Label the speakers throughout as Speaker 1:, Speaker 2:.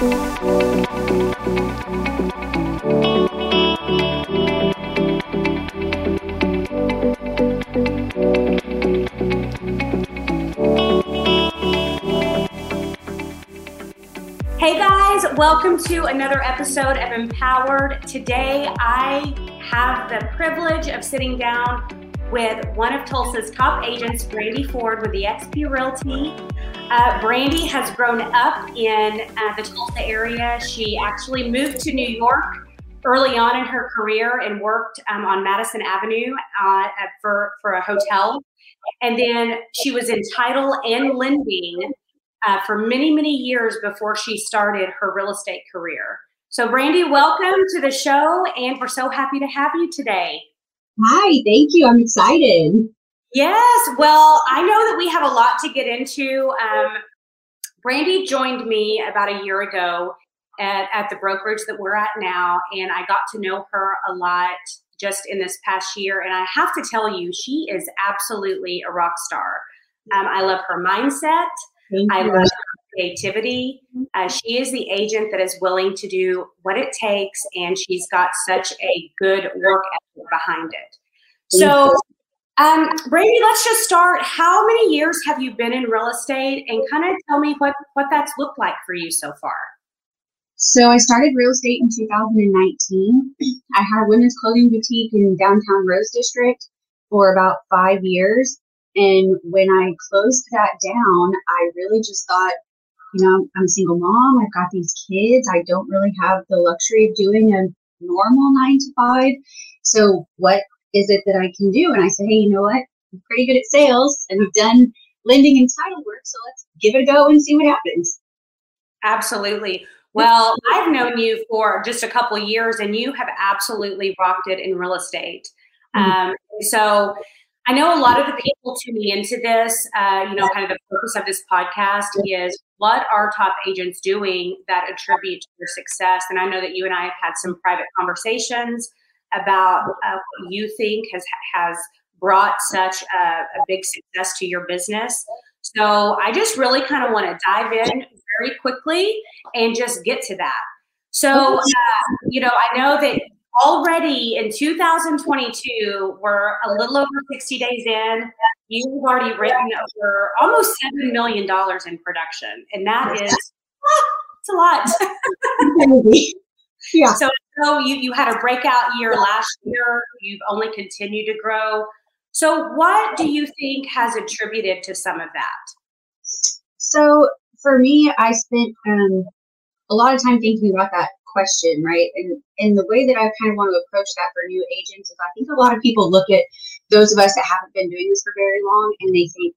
Speaker 1: Hey guys, welcome to another episode of Empowered. Today I have the privilege of sitting down with one of Tulsa's top agents, Brandy Ford with the XP Realty. Uh, Brandy has grown up in uh, the Tulsa area. She actually moved to New York early on in her career and worked um, on Madison Avenue uh, for, for a hotel. And then she was in title and lending uh, for many, many years before she started her real estate career. So, Brandy, welcome to the show, and we're so happy to have you today.
Speaker 2: Hi, thank you. I'm excited.
Speaker 1: Yes, well, I know that we have a lot to get into. Um, Brandy joined me about a year ago at, at the brokerage that we're at now, and I got to know her a lot just in this past year. And I have to tell you, she is absolutely a rock star. Um, I love her mindset. I love her creativity. Uh, she is the agent that is willing to do what it takes, and she's got such a good work ethic behind it. So, um, let's just start. How many years have you been in real estate, and kind of tell me what what that's looked like for you so far?
Speaker 2: So I started real estate in 2019. I had a women's clothing boutique in downtown Rose District for about five years. And when I closed that down, I really just thought, you know, I'm a single mom. I've got these kids. I don't really have the luxury of doing a normal nine to five. So what is it that I can do? And I said, hey, you know what? I'm pretty good at sales and I've done lending and title work. So let's give it a go and see what happens.
Speaker 1: Absolutely. Well, I've known you for just a couple of years, and you have absolutely rocked it in real estate. Um, so I know a lot of the people tuning into this, uh, you know, kind of the purpose of this podcast is what are top agents doing that attribute to their success? And I know that you and I have had some private conversations about uh, what you think has has brought such a, a big success to your business. So I just really kind of want to dive in very quickly and just get to that. So, uh, you know, I know that already in 2022, we're a little over 60 days in. You've already written over almost $7 million in production. And that is, it's a lot.
Speaker 2: Yeah.
Speaker 1: So, so you, you had a breakout year last year. You've only continued to grow. So, what do you think has attributed to some of that?
Speaker 2: So for me, I spent um, a lot of time thinking about that question, right? And and the way that I kind of want to approach that for new agents is I think a lot of people look at those of us that haven't been doing this for very long and they think,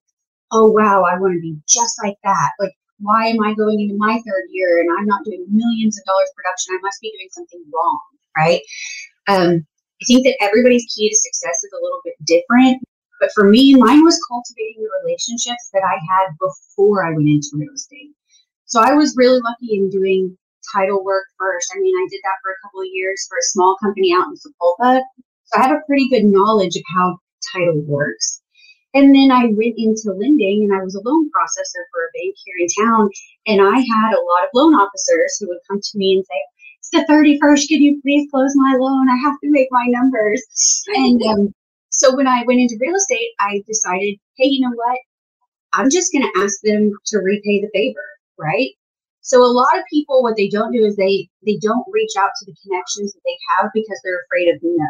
Speaker 2: oh wow, I want to be just like that. Like, why am I going into my third year and I'm not doing millions of dollars production? I must be doing something wrong, right? Um, I think that everybody's key to success is a little bit different. But for me, mine was cultivating the relationships that I had before I went into real estate. So I was really lucky in doing title work first. I mean, I did that for a couple of years for a small company out in Sapulpa. So I have a pretty good knowledge of how title works. And then I went into lending and I was a loan processor for a bank here in town. And I had a lot of loan officers who would come to me and say, it's the 31st. Can you please close my loan? I have to make my numbers. And um, so when I went into real estate, I decided, hey, you know what? I'm just going to ask them to repay the favor, right? So a lot of people, what they don't do is they they don't reach out to the connections that they have because they're afraid of no.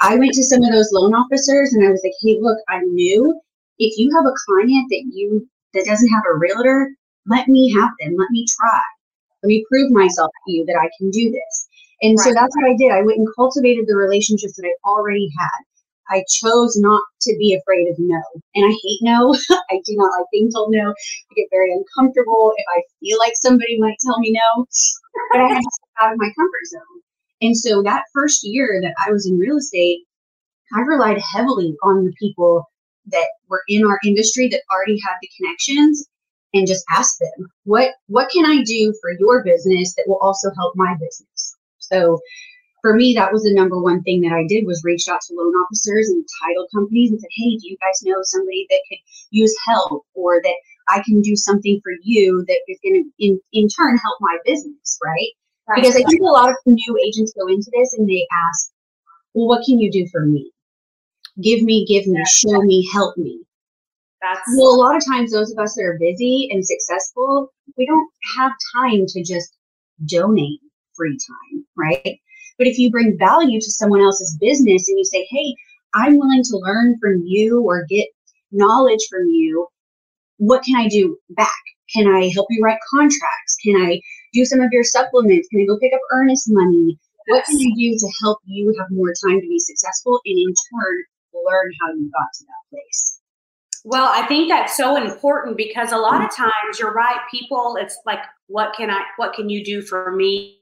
Speaker 2: I went to some of those loan officers and I was like, hey, look, I'm new. If you have a client that you that doesn't have a realtor, let me have them. Let me try. Let me prove myself to you that I can do this. And so that's what I did. I went and cultivated the relationships that I already had. I chose not to be afraid of no. And I hate no. I do not like being told no. I get very uncomfortable if I feel like somebody might tell me no. But I had to step out of my comfort zone. And so that first year that I was in real estate, I relied heavily on the people that were in our industry that already had the connections and just asked them, what what can I do for your business that will also help my business? So for me, that was the number one thing that I did was reached out to loan officers and title companies and said, Hey, do you guys know somebody that could use help or that I can do something for you that is going to, in, in turn, help my business, right? Right? Because I think a lot of new agents go into this and they ask, well, what can you do for me? Give me, give me, show me, help me. That's well, a lot of times, those of us that are busy and successful, we don't have time to just donate free time, right? But if you bring value to someone else's business and you say, hey, I'm willing to learn from you or get knowledge from you, what can I do back? Can I help you write contracts? Can I do some of your supplements? Can I go pick up earnest money? What can I do to help you have more time to be successful and in turn learn how you got to that place?
Speaker 1: Well, I think that's so important because a lot of times you're right. People, it's like, what can I, what can you do for me?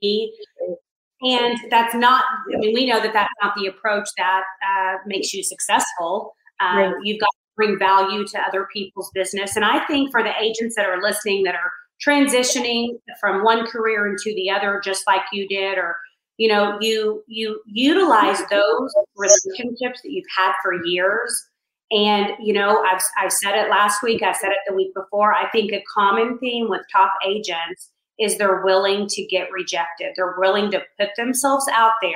Speaker 1: And that's not, I mean, we know that that's not the approach that uh, makes you successful. Um, right. You've got to bring value to other people's business. And I think for the agents that are listening that are transitioning from one career into the other, just like you did, or you know, you you utilize those relationships that you've had for years. And you know, I've I've said it last week. I said it the week before. I think a common theme with top agents is they're willing to get rejected. They're willing to put themselves out there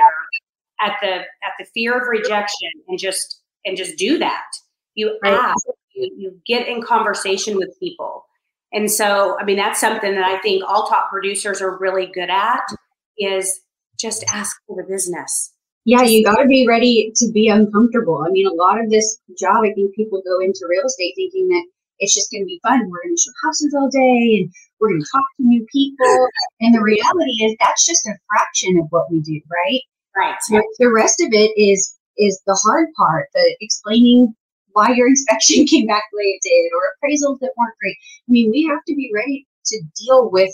Speaker 1: at the at the fear of rejection and just and just do that. You ask, you, you get in conversation with people. And so, I mean, that's something that I think all top producers are really good at is just ask for the business.
Speaker 2: Yeah, you got to be ready to be uncomfortable. I mean, a lot of this job, I think people go into real estate thinking that it's just going to be fun. We're going to show houses all day and we're going to talk to new people. And the reality is that's just a fraction of what we do, right?
Speaker 1: Right.
Speaker 2: So the rest of it is is the hard part, the explaining why your inspection came back the way it did or appraisals that weren't great. I mean, we have to be ready to deal with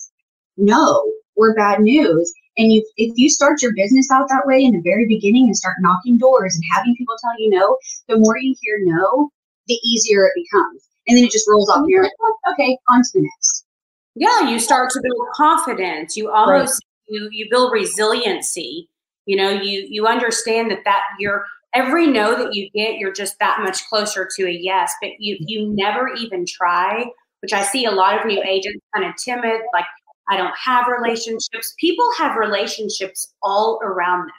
Speaker 2: no or bad news. And you, if you start your business out that way in the very beginning and start knocking doors and having people tell you no, the more you hear no, the easier it becomes. And then it just rolls off. You're like, oh, okay, on to the next.
Speaker 1: Yeah, you start to build confidence. You almost right. you you build resiliency. You know, you you understand that that you're every no that you get, you're just that much closer to a yes. But you you never even try, which I see a lot of new agents kind of timid, like I don't have relationships. People have relationships all around them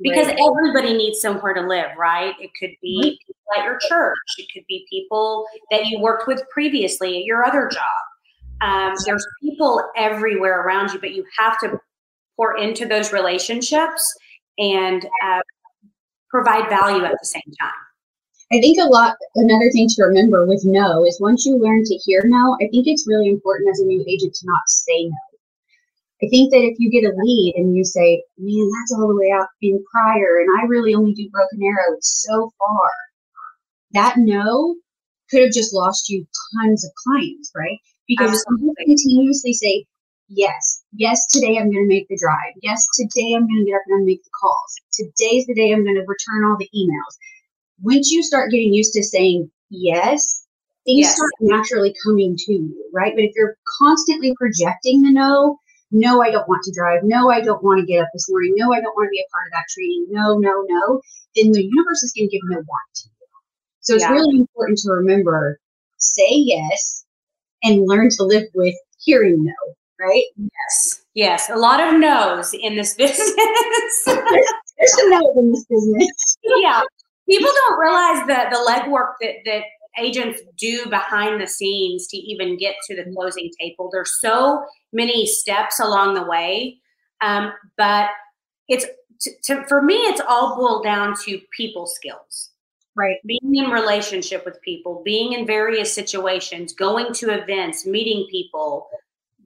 Speaker 1: because right. everybody needs somewhere to live, right? It could be people at your church, it could be people that you worked with previously at your other job. Um, there's people everywhere around you, but you have to pour into those relationships and uh, provide value at the same time.
Speaker 2: I think a lot, another thing to remember with no is once you learn to hear no, I think it's really important as a new agent to not say no. I think that if you get a lead and you say, man, that's all the way out in Pryor, and I really only do Broken Arrow, it's so far, that no could have just lost you tons of clients, right? Because if you continuously say, yes, yes, today I'm going to make the drive. Yes, today I'm going to get up and make the calls. Today's the day I'm going to return all the emails. Once you start getting used to saying yes, things yes. start naturally coming to you, right? But if you're constantly projecting the no, no, I don't want to drive. No, I don't want to get up this morning. No, I don't want to be a part of that training. No, no, no. Then the universe is going to give no back to you. So it's yeah. really important to remember say yes and learn to live with hearing no, right?
Speaker 1: Yes. Yes. A lot of no's in this business.
Speaker 2: There's a no in this business.
Speaker 1: yeah. People don't realize the, the legwork that, that agents do behind the scenes to even get to the closing table. There's so many steps along the way. Um, but it's to, to, for me, it's all boiled down to people skills
Speaker 2: right
Speaker 1: being in relationship with people being in various situations going to events meeting people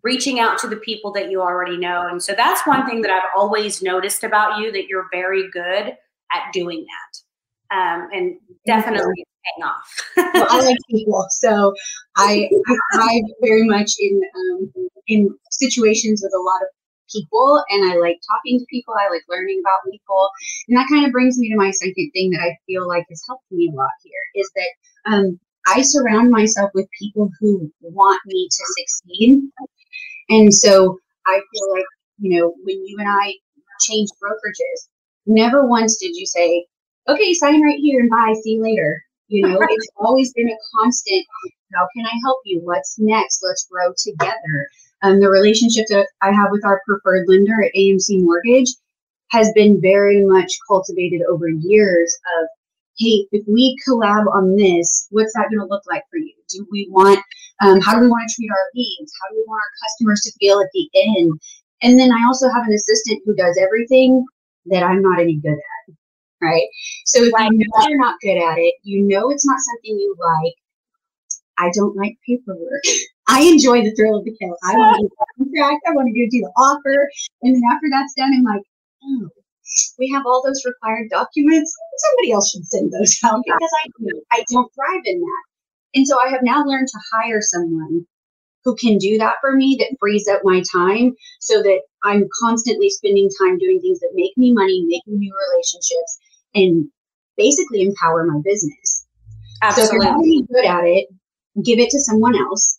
Speaker 1: reaching out to the people that you already know and so that's one thing that i've always noticed about you that you're very good at doing that um, and definitely paying off
Speaker 2: well, i like people so i i thrive very much in um, in situations with a lot of people and I like talking to people. I like learning about people. And that kind of brings me to my second thing that I feel like has helped me a lot here is that um, I surround myself with people who want me to succeed. And so I feel like, you know, when you and I changed brokerages, never once did you say, okay, sign right here and bye, see you later. You know, it's always been a constant. How can I help you? What's next? Let's grow together. Um, the relationship that I have with our preferred lender at AMC Mortgage has been very much cultivated over years of hey, if we collab on this, what's that going to look like for you? Do we want, um, how do we want to treat our leads? How do we want our customers to feel at the end? And then I also have an assistant who does everything that I'm not any good at, right? So if you know you're not good at it, you know it's not something you like. I don't like paperwork. I enjoy the thrill of the kill. I want to do the contract. I want to go do the offer. And then after that's done, I'm like, oh, we have all those required documents. Somebody else should send those out because I I don't thrive in that. And so I have now learned to hire someone who can do that for me that frees up my time so that I'm constantly spending time doing things that make me money, making new relationships, and basically empower my business. Absolutely. So if you're not really good at it, give it to someone else.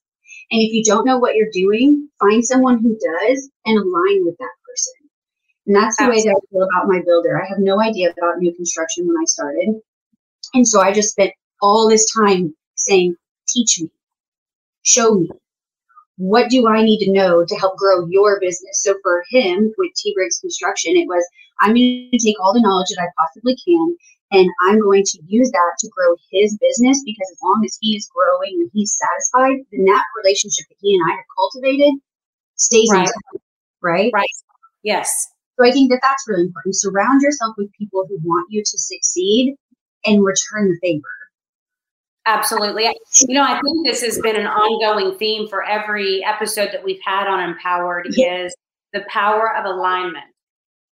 Speaker 2: And if you don't know what you're doing, find someone who does and align with that person. And that's the Absolutely. way that I feel about my builder. I have no idea about new construction when I started. And so I just spent all this time saying, teach me, show me. What do I need to know to help grow your business? So for him with T Briggs Construction, it was I'm going to take all the knowledge that I possibly can and I'm going to use that to grow his business because as long as he is growing and he's satisfied, then that relationship that he and I have cultivated stays right. intact, right?
Speaker 1: Right. Yes.
Speaker 2: So I think that that's really important. Surround yourself with people who want you to succeed and return the favor.
Speaker 1: Absolutely. You know, I think this has been an ongoing theme for every episode that we've had on Empowered is the power of alignment.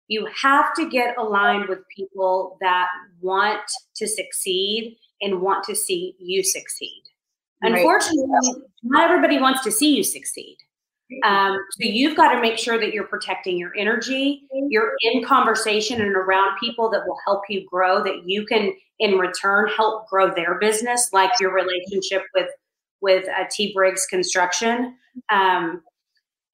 Speaker 1: You have to get aligned with people that want to succeed and want to see you succeed. Right. Unfortunately, not everybody wants to see you succeed. Um, so you've got to make sure that you're protecting your energy. You're in conversation and around people that will help you grow. That you can, in return, help grow their business, like your relationship with with uh, T Briggs Construction. Um,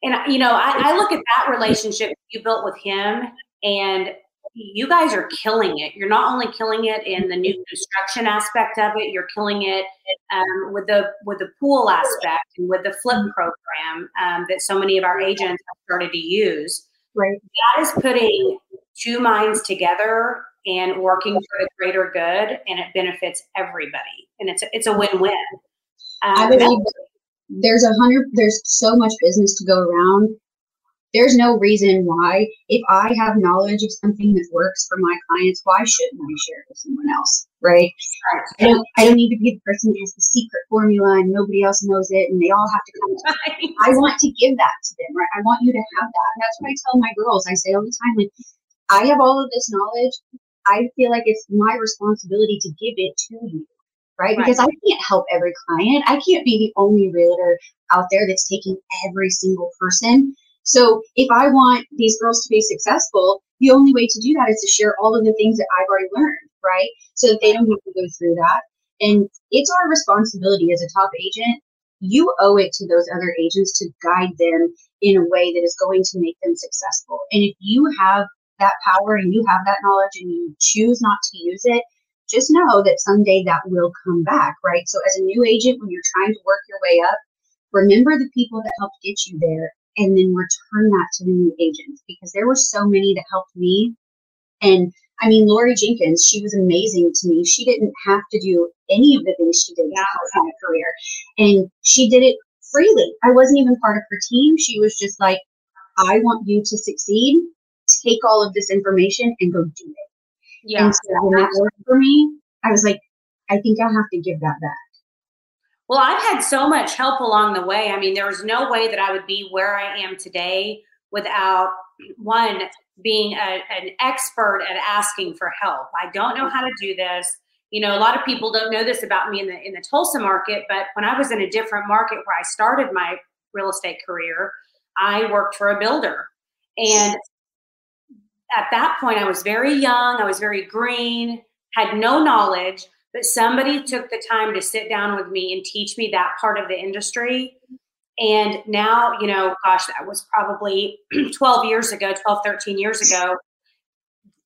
Speaker 1: and you know, I, I look at that relationship you built with him, and you guys are killing it. You're not only killing it in the new construction aspect of it, you're killing it um, with the with the pool aspect and with the flip program um, that so many of our agents have started to use.
Speaker 2: Right.
Speaker 1: That is putting two minds together and working for the greater good, and it benefits everybody. And it's a, it's a win win.
Speaker 2: Um, I believe there's a hundred. There's so much business to go around there's no reason why, if I have knowledge of something that works for my clients, why shouldn't I share it with someone else? Right? I don't, I don't need to be the person that has the secret formula and nobody else knows it and they all have to come to me. I want to give that to them, right? I want you to have that. And that's what I tell my girls. I say all the time, like, I have all of this knowledge. I feel like it's my responsibility to give it to you. Right? right? Because I can't help every client. I can't be the only realtor out there that's taking every single person. So if I want these girls to be successful, the only way to do that is to share all of the things that I've already learned, right? So that they don't have to go through that. And it's our responsibility as a top agent. You owe it to those other agents to guide them in a way that is going to make them successful. And if you have that power and you have that knowledge and you choose not to use it, just know that someday that will come back, right? So as a new agent, when you're trying to work your way up, remember the people that helped get you there and then return that to the new agents because there were so many that helped me. And I mean, Lori Jenkins, she was amazing to me. She didn't have to do any of the things she did yeah. in her career. And she did it freely. I wasn't even part of her team. She was just like, I want you to succeed. Take all of this information and go do it. Yeah. And so when that worked for me, I was like, I think I have to give that back.
Speaker 1: Well, I've had so much help along the way. I mean, there was no way that I would be where I am today without one being a, an expert at asking for help. I don't know how to do this. You know, a lot of people don't know this about me in the in the Tulsa market, but when I was in a different market where I started my real estate career, I worked for a builder. And at that point I was very young, I was very green, had no knowledge, but somebody took the time to sit down with me and teach me that part of the industry. And now, you know, gosh, that was probably 12 years ago, 12, 13 years ago.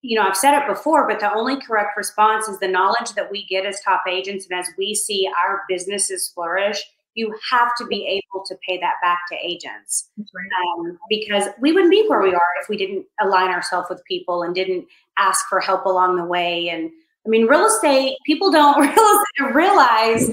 Speaker 1: you know, I've said it before, but the only correct response is the knowledge that we get as top agents. And as we see our businesses flourish, you have to be able to pay that back to agents right. um, because we wouldn't be where we are if we didn't align ourselves with people and didn't ask for help along the way. And I mean, real estate, people don't realize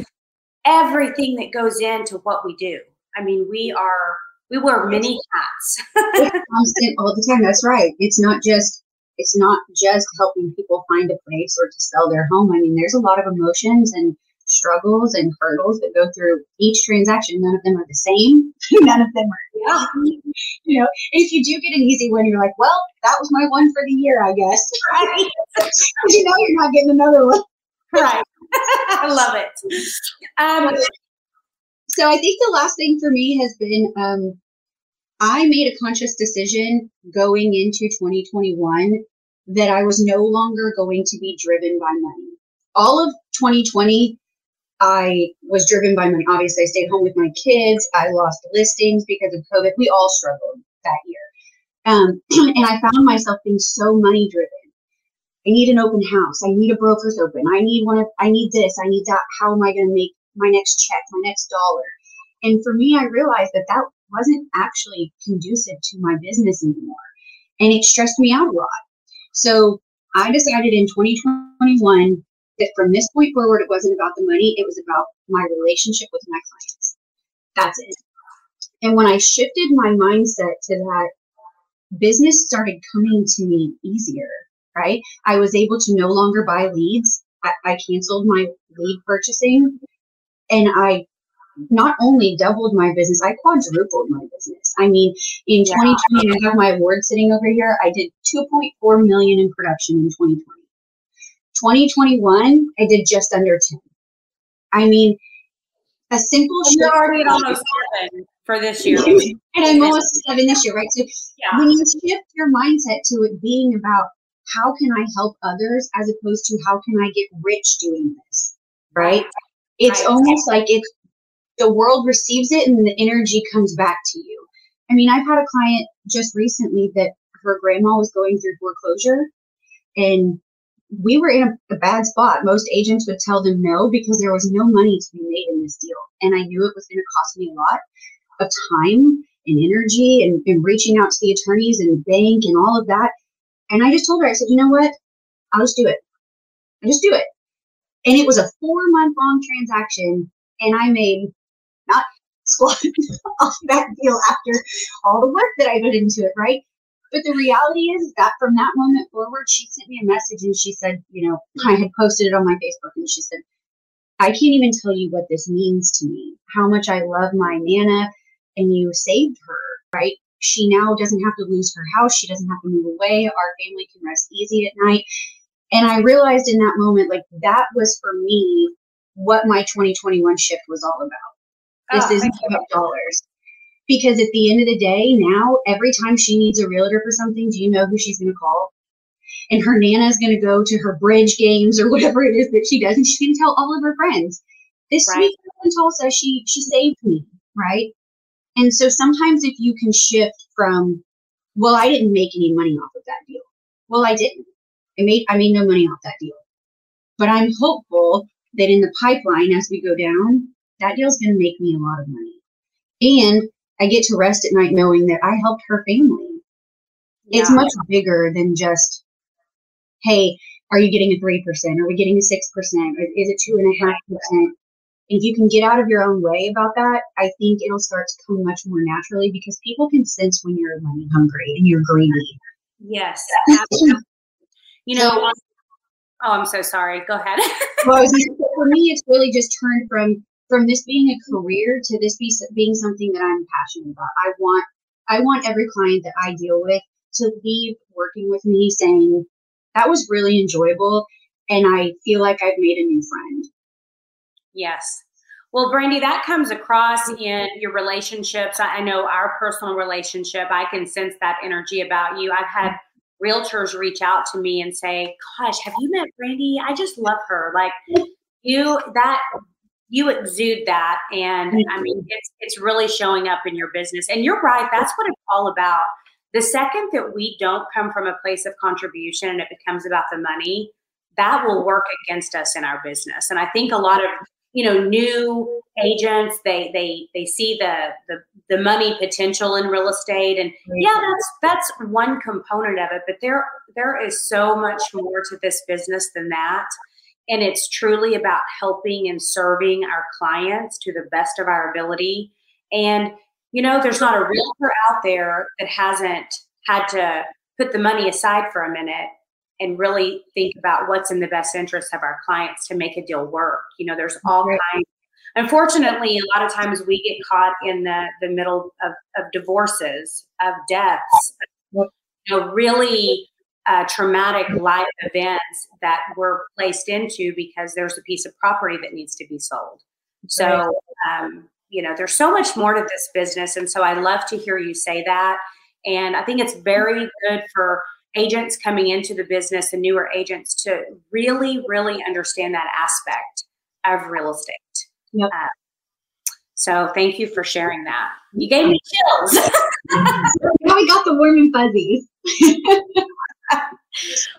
Speaker 1: everything that goes into what we do. I mean, we are, we wear many hats.
Speaker 2: constant all the time. That's right. It's not just, it's not just helping people find a place or to sell their home. I mean, there's a lot of emotions and struggles and hurdles that go through each transaction. None of them are the same. None of them are, yeah. you know, if you do get an easy one, you're like, well, that was my one for the year, I guess. Right. you know, you're not getting another one.
Speaker 1: right. I love it. Um,
Speaker 2: so I think the last thing for me has been um, I made a conscious decision going into 2021 that I was no longer going to be driven by money. All of 2020 I was driven by money. Obviously, I stayed home with my kids. I lost listings because of COVID. We all struggled that year. Um, and I found myself being so money driven. I need an open house. I need a broker's open. I need one of, I need this. I need that. How am I going to make my next check, my next dollar? And for me, I realized that that wasn't actually conducive to my business anymore. And it stressed me out a lot. So I decided in 2021 that from this point forward, it wasn't about the money, it was about my relationship with my clients. That's it. And when I shifted my mindset to that, business started coming to me easier, right? I was able to no longer buy leads. I, I canceled my lead purchasing and I not only doubled my business, I quadrupled my business. I mean, in yeah. 2020, I have my award sitting over here. I did 2.4 million in production in 2020. 2021, I did just under 10. I mean, a simple
Speaker 1: and You're already almost seven for this year.
Speaker 2: and I'm almost seven this year, right? So yeah. when you shift your mindset to it being about how can I help others as opposed to how can I get rich doing this, right? It's right. almost like it's the world receives it and the energy comes back to you. I mean, I've had a client just recently that her grandma was going through foreclosure and we were in a, a, bad spot. Most agents would tell them no because there was no money to be made in this deal. And I knew it was going to cost me a lot of time and energy and, and reaching out to the attorneys and bank and all of that. And I just told her, I said, you know what? I'll just do it. I just do it. And it was a four month long transaction. And I made not squat off that deal after all the work that I put into it, right? But the reality is that from that moment forward, she sent me a message and she said, you know, I had posted it on my Facebook and she said, I can't even tell you what this means to me, how much I love my Nana and you saved her, right? She now doesn't have to lose her house. She doesn't have to move away. Our family can rest easy at night. And I realized in that moment, like that was for me what my 2021 shift was all about. This ah, oh, isn't about dollars. Because at the end of the day, now every time she needs a realtor for something, do you know who she's going to call? And her nana is going to go to her bridge games or whatever it is that she does, and she can tell all of her friends. This right. girl in Tulsa, she she saved me, right? And so sometimes if you can shift from, well, I didn't make any money off of that deal. Well, I didn't. I made I made no money off that deal. But I'm hopeful that in the pipeline as we go down, that deal's going to make me a lot of money. And I get to rest at night knowing that I helped her family. Yeah. It's much bigger than just, hey, are you getting a 3%? Are we getting a 6%? Or Is it 2.5%? If you can get out of your own way about that, I think it'll start to come much more naturally because people can sense when you're money hungry and you're greedy.
Speaker 1: Yes. you know, so, oh, I'm so sorry. Go ahead.
Speaker 2: well, for me, it's really just turned from from this being a career to this be, being something that I'm passionate about. I want I want every client that I deal with to leave working with me saying that was really enjoyable and I feel like I've made a new friend.
Speaker 1: Yes. Well, Brandy, that comes across in your relationships. I know our personal relationship, I can sense that energy about you. I've had realtors reach out to me and say, Gosh, have you met Brandy? I just love her. Like, you, that you exude that. And i mean it's it's really showing up in your business. And you're right that's what it's all about. The second that we don't come from a place of contribution and it becomes about the money, that will work against us in our business. And I think a lot of you know new agents they they they see the the, the money potential in real estate. And yeah that's that's one component of it but there there is so much more to this business than that and it's truly about helping and serving our clients to the best of our ability and you know there's not a realtor out there that hasn't had to put the money aside for a minute and really think about what's in the best interest of our clients to make a deal work. You know, there's all kinds. Unfortunately, a lot of times we get caught in the, the middle of, of divorces, of deaths, you know, really uh, traumatic life events that we're placed into because there's a piece of property that needs to be sold. So, um, you know, there's so much more to this business. And so I love to hear you say that. And I think it's very good for agents coming into the business and newer agents to really, really understand that aspect of real estate. Yep. Uh, so thank you for sharing that. You gave me chills.
Speaker 2: now we got the warm and fuzzy.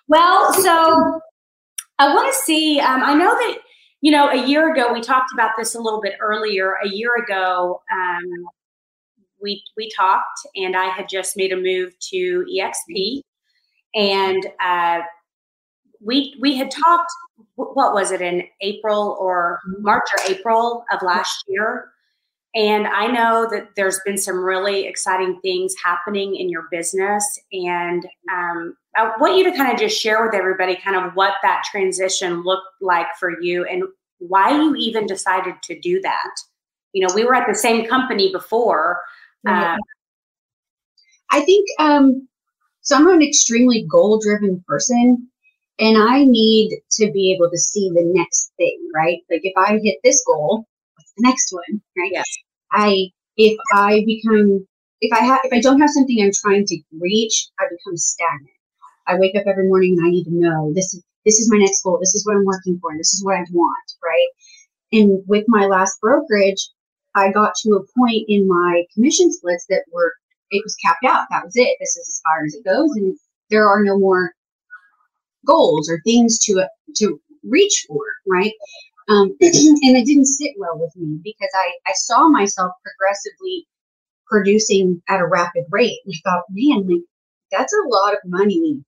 Speaker 1: well, so I want to see. Um, I know that you know a year ago we talked about this a little bit earlier. A year ago, um, we we talked, and I had just made a move to EXP, and uh, we we had talked. What was it in April or. March or April of last year? And I know that there's been some really exciting things happening in your business. And um, I want you to kind of just share with everybody kind of what that transition looked like for you and why you even decided to do that. You know, we were at the same company before. Uh,
Speaker 2: I think um, so I'm an extremely goal driven person and I need to be able to see the next thing, right? Like if I hit this goal, the next one, right?
Speaker 1: Yes.
Speaker 2: I if I become if I have if I don't have something I'm trying to reach, I become stagnant. I wake up every morning and I need to know this is this is my next goal. This is what I'm working for. This is what I want, right? And with my last brokerage, I got to a point in my commission splits that were it was capped out. That was it. This is as far as it goes, and there are no more goals or things to to reach for, right? Um, and it didn't sit well with me because I I saw myself progressively producing at a rapid rate. I thought, man, like that's a lot of money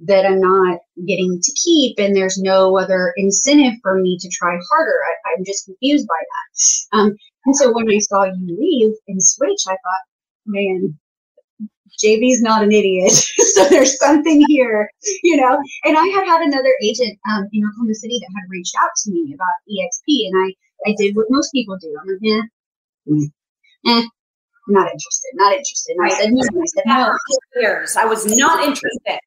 Speaker 2: that I'm not getting to keep, and there's no other incentive for me to try harder. I, am just confused by that. Um, and so when I saw you leave and switch, I thought, man, JB's not an idiot. so there's something here, you know. And I had had another agent um, in Oklahoma City that had reached out to me about EXP, and I I did what most people do. I'm like, eh, mm, eh, not interested, not interested. And I said no. I said no.
Speaker 1: Years, I was not interested.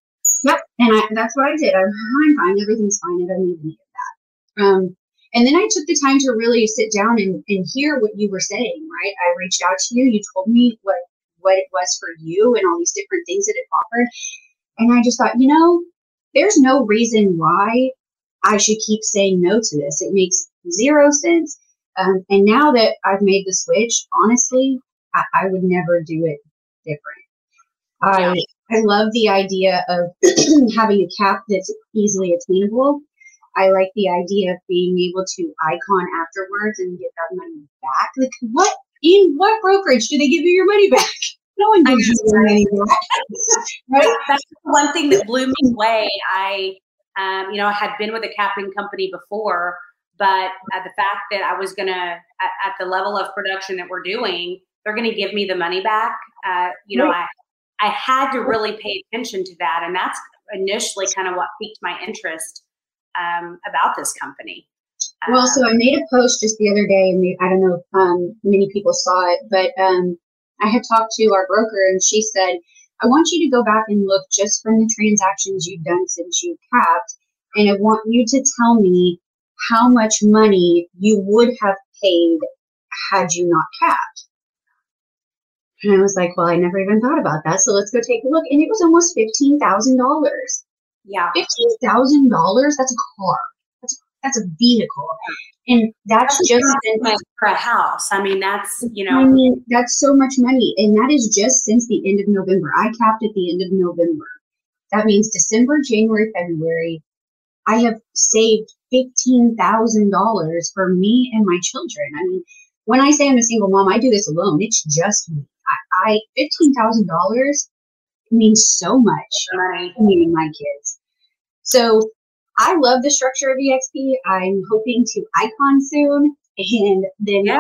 Speaker 2: Yep, and I, that's what I did. I'm fine, fine, everything's fine. I don't need any of that. Um, and then I took the time to really sit down and, and hear what you were saying, right? I reached out to you. You told me what what it was for you and all these different things that it offered. And I just thought, you know, there's no reason why I should keep saying no to this. It makes zero sense. Um, and now that I've made the switch, honestly, I, I would never do it different. I I love the idea of having a cap that's easily attainable. I like the idea of being able to icon afterwards and get that money back. Like what in what brokerage do they give you your money back? No one gives you your money back.
Speaker 1: right? That's one thing that blew me away. I, um, you know, I had been with a capping company before, but uh, the fact that I was gonna at, at, the level of production that we're doing, they're gonna give me the money back. Uh, you know, right. I I had to really pay attention to that, and that's initially kind of what piqued my interest um, about this company.
Speaker 2: Well, so I made a post just the other day, and I don't know if um, many people saw it, but um, I had talked to our broker, and she said, I want you to go back and look just from the transactions you've done since you capped, and I want you to tell me how much money you would have paid had you not capped. And I was like, well, I never even thought about that. So let's go take a look. And it was almost $15,000.
Speaker 1: Yeah.
Speaker 2: $15,000? That's a car that's a vehicle. And that's, that's just
Speaker 1: for a house. I mean, that's you know
Speaker 2: I mean, that's so much money. And that is just since the end of November. I capped at the end of November. That means December, January, February. I have saved fifteen thousand dollars for me and my children. I mean, when I say I'm a single mom, I do this alone. It's just me. I, I fifteen thousand dollars means so much
Speaker 1: right.
Speaker 2: to me and my kids. So I love the structure of EXP. I'm hoping to icon soon and then
Speaker 1: yes.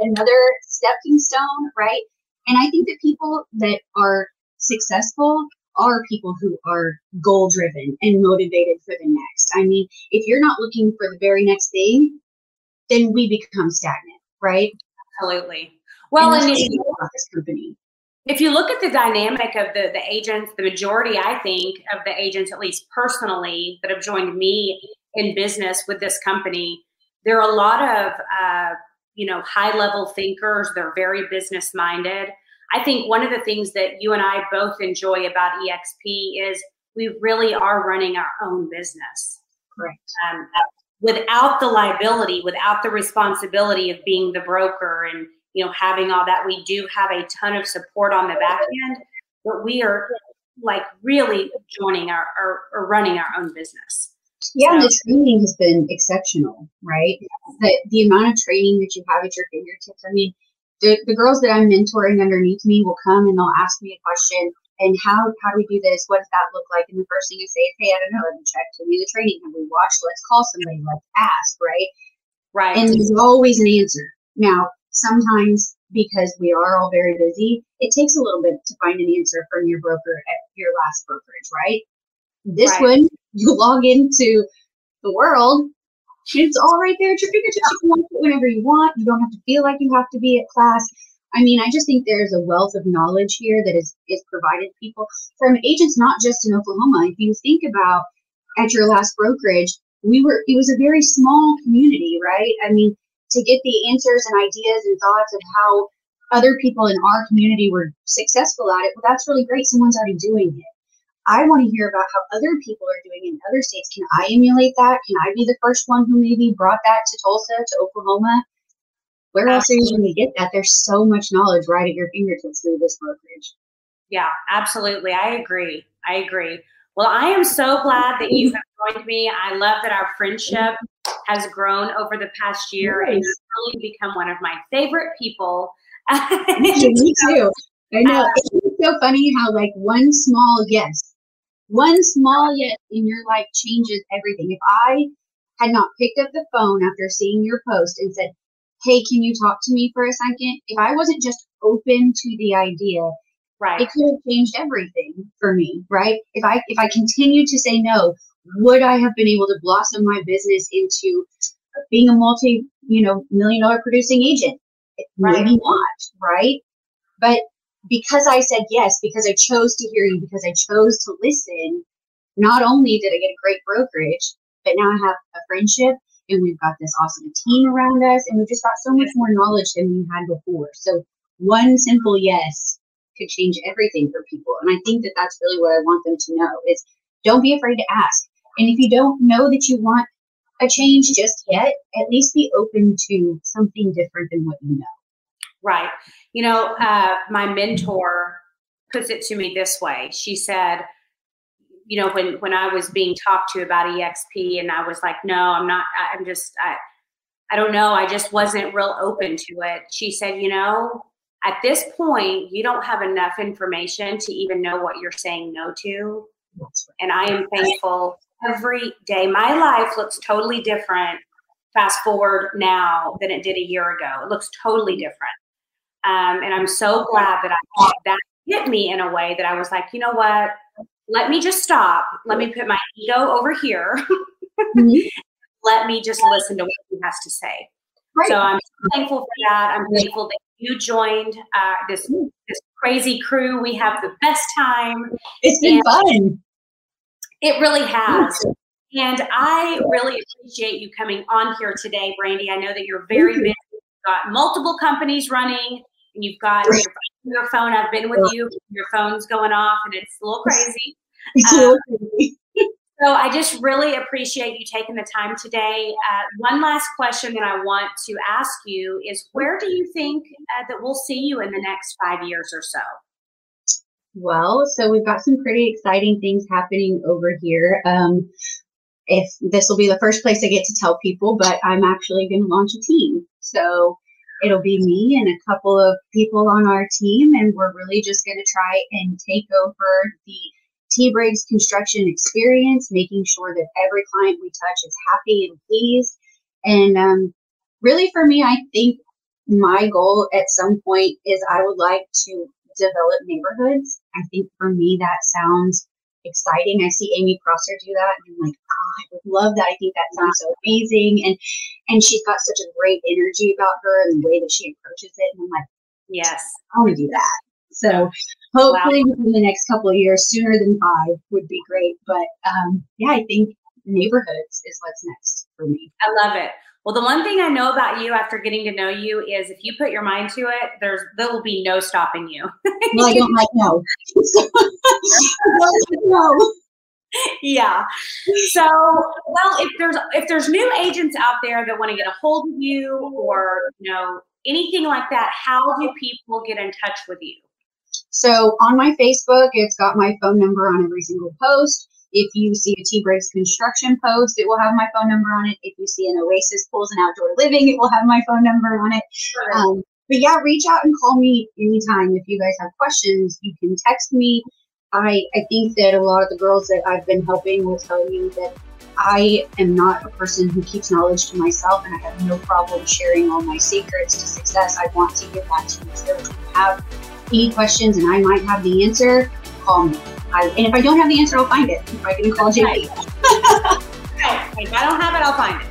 Speaker 2: another stepping stone, right? And I think that people that are successful are people who are goal driven and motivated for the next. I mean, if you're not looking for the very next thing, then we become stagnant, right?
Speaker 1: Absolutely. Well, and,
Speaker 2: and this company.
Speaker 1: If you look at the dynamic of the the agents, the majority, I think, of the agents, at least personally, that have joined me in business with this company, there are a lot of uh, you know high level thinkers. They're very business minded. I think one of the things that you and I both enjoy about EXP is we really are running our own business.
Speaker 2: Correct.
Speaker 1: Um, without the liability, without the responsibility of being the broker and you know having all that, we do have a ton of support on the back end, but we are like really joining our or, running our own business.
Speaker 2: Yeah, so, the training has been exceptional, right? The, the amount of training that you have at your fingertips. I mean, the, the girls that I'm mentoring underneath me will come and they'll ask me a question and how how do we do this? What does that look like? And the first thing I say is, hey, I don't know, let me check. Tell me the training. Have we watched? Let's call somebody. Let's ask, right?
Speaker 1: Right.
Speaker 2: And there's always an answer. Now, sometimes because we are all very busy, it takes a little bit to find an answer from your broker at your last brokerage, right? This right. one, you log into the world it's all right there at your fingertips. You can watch it whenever you want. You don't have to feel like you have to be at class. I mean, I just think there's a wealth of knowledge here that is is provided people from agents, not just in Oklahoma. If you think about at your last brokerage, we were it was a very small community, right? I mean, to get the answers and ideas and thoughts of how other people in our community were successful at it, well, that's really great. Someone's already doing it. I want to hear about how other people are doing in other states. Can I emulate that? Can I be the first one who maybe brought that to Tulsa, to Oklahoma? Where else are you going to get that? There's so much knowledge right at your fingertips through this brokerage.
Speaker 1: Yeah, absolutely. I agree. I agree. Well, I am so glad that you have joined me. I love that our friendship has grown over the past year and you've really become one of my favorite people.
Speaker 2: me too. I know. Uh, it's so funny how like one small yes one small yes in your life changes everything. If I had not picked up the phone after seeing your post and said, Hey, can you talk to me for a second? If I wasn't just open to the idea,
Speaker 1: right,
Speaker 2: it could have changed everything for me, right? If I if I continued to say no, would I have been able to blossom my business into being a multi, you know, million dollar producing agent? Right. Maybe not, right? But because I said yes, because I chose to hear you, because I chose to listen, not only did I get a great brokerage, but now I have a friendship and we've got this awesome team around us and we've just got so much more knowledge than we had before. So one simple yes could change everything for people. And I think that that's really what I want them to know is don't be afraid to ask. And if you don't know that you want a change just yet, at least be open to something different than what you know.
Speaker 1: Right. You know, uh, my mentor puts it to me this way. She said, you know, when when I was being talked to about EXP, and I was like, no, I'm not. I'm just, I, I don't know. I just wasn't real open to it. She said, you know, at this point, you don't have enough information to even know what you're saying no to. And I am thankful every day. My life looks totally different fast forward now than it did a year ago. It looks totally different. Um, and I'm so glad that I that hit me in a way that I was like, you know what? Let me just stop. Let me put my ego over here. mm-hmm. Let me just listen to what he has to say. Right. So I'm thankful for that. I'm thankful that you joined uh, this this crazy crew. We have the best time.
Speaker 2: It's been fun.
Speaker 1: It really has. And I really appreciate you coming on here today, Brandy. I know that you're very busy. You've got multiple companies running and you've got your, your, phone. I've been with you. Your phone's going off, and it's a little crazy.
Speaker 2: It's a little um, crazy.
Speaker 1: So I just really appreciate you taking the time today. Uh, one last question that I want to ask you is where do you think uh, that we'll see you in the next five years or so?
Speaker 2: Well, so we've got some pretty exciting things happening over here. Um, if this will be the first place I get to tell people, but I'm actually going to launch a team. So it'll be me and a couple of people on our team, and we're really just going to try and take over the T Briggs construction experience, making sure that every client we touch is happy and pleased. And um, really, for me, I think my goal at some point is I would like to develop neighborhoods. I think for me, that sounds exciting. I see Amy Prosser do that, and I'm like, oh, I would love that. I think that sounds so amazing, and and she's got such a great energy about her and the way that she approaches it. And I'm like,
Speaker 1: yes,
Speaker 2: I want to do that. So hopefully wow. within the next couple of years, sooner than five would be great. But um, yeah, I think neighborhoods is what's next for me.
Speaker 1: I love it. Well, the one thing I know about you after getting to know you is if you put your mind to it, there's there will be no stopping you.
Speaker 2: well, I don't like no.
Speaker 1: no. Yeah. So, well, if there's if there's new agents out there that want to get a hold of you or you know anything like that, how do people get in touch with you?
Speaker 2: So on my Facebook, it's got my phone number on every single post. If you see a T Briggs construction post, it will have my phone number on it. If you see an Oasis Pools and Outdoor Living, it will have my phone number on it. Sure. Um, but yeah, reach out and call me anytime. If you guys have questions, you can text me. I, I think that a lot of the girls that I've been helping will tell you that I am not a person who keeps knowledge to myself, and I have no problem sharing all my secrets to success. I want to give that to you. So if you have any questions and I might have the answer, call me. I, and if I don't have the answer, I'll find it. If I can call JP.
Speaker 1: Right. If I don't have it, I'll find it.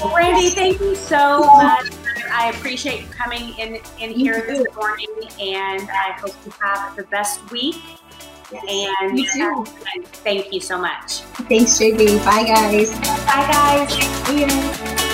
Speaker 1: well, Brandy, thank you so much. I appreciate you coming in, in here this morning, and I hope you have the best week. Yes. And uh, thank you so much.
Speaker 2: Thanks, JP. Bye, guys.
Speaker 1: Bye, guys.